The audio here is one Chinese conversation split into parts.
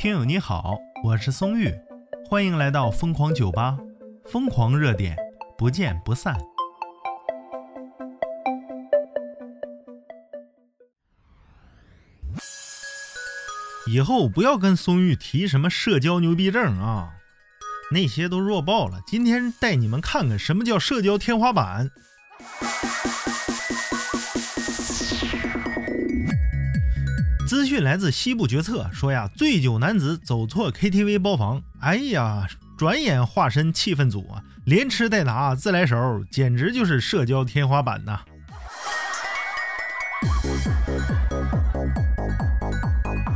听友你好，我是松玉，欢迎来到疯狂酒吧，疯狂热点，不见不散。以后不要跟松玉提什么社交牛逼症啊，那些都弱爆了。今天带你们看看什么叫社交天花板。资讯来自西部决策，说呀，醉酒男子走错 KTV 包房，哎呀，转眼化身气氛组啊，连吃带打，自来熟，简直就是社交天花板呐。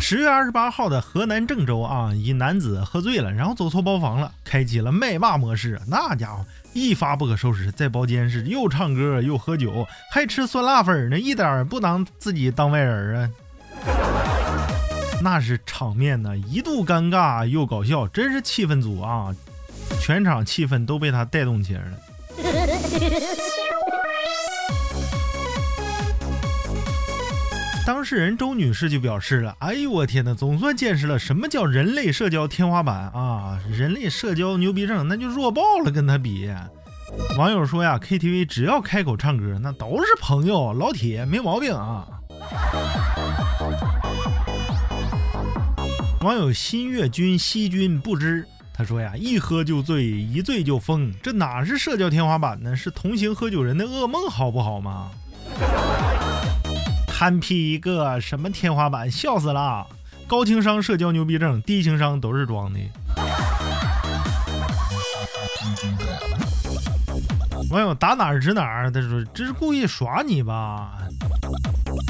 十月二十八号的河南郑州啊，一男子喝醉了，然后走错包房了，开启了麦霸模式，那家伙一发不可收拾，在包间是又唱歌又喝酒，还吃酸辣粉呢，一点不拿自己当外人啊。那是场面呢，一度尴尬又搞笑，真是气氛组啊！全场气氛都被他带动起来了。当事人周女士就表示了：“哎呦我天哪，总算见识了什么叫人类社交天花板啊！人类社交牛逼症那就弱爆了，跟他比。”网友说呀，KTV 只要开口唱歌，那都是朋友，老铁没毛病啊。网友新月君西君不知，他说呀，一喝就醉，一醉就疯，这哪是社交天花板呢？是同行喝酒人的噩梦，好不好嘛？憨批一个什么天花板，笑死了！高情商社交牛逼症，低情商都是装的。网友打哪儿指哪儿，他说这是故意耍你吧？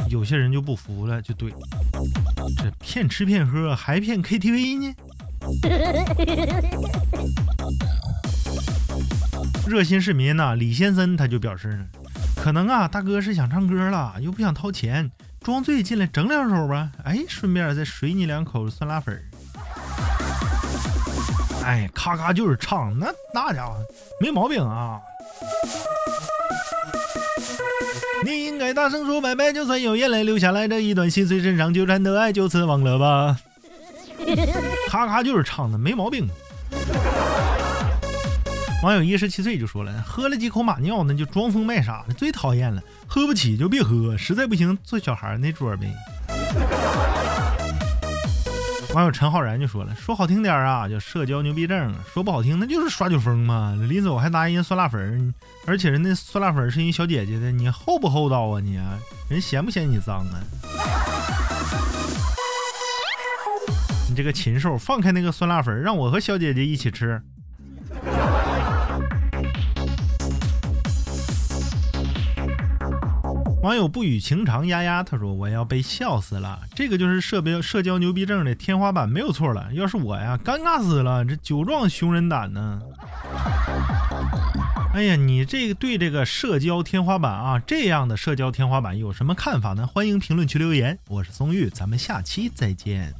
有些人就不服了，就对，这骗吃骗喝还骗 KTV 呢？热心市民呐，李先生他就表示呢，可能啊，大哥是想唱歌了，又不想掏钱，装醉进来整两首吧，哎，顺便再水你两口酸辣粉。哎，咔咔就是唱，那那家伙没毛病啊。你应该大声说拜拜，就算有眼泪流下来，这一段心碎身上纠缠的爱就此忘了吧。咔咔就是唱的，没毛病。网友一十七岁就说了，喝了几口马尿，那就装疯卖傻的，最讨厌了。喝不起就别喝，实在不行坐小孩那桌呗。网友陈浩然就说了，说好听点啊，叫社交牛逼症；说不好听，那就是耍酒疯嘛。临走还拿人家酸辣粉，而且人那酸辣粉是人小姐姐的，你厚不厚道啊你？人嫌不嫌你脏啊？你这个禽兽，放开那个酸辣粉，让我和小姐姐一起吃。网友不语情长丫丫他说我要被笑死了，这个就是社标社交牛逼症的天花板没有错了。要是我呀，尴尬死了，这酒壮熊人胆呢。哎呀，你这个对这个社交天花板啊，这样的社交天花板有什么看法呢？欢迎评论区留言。我是松玉，咱们下期再见。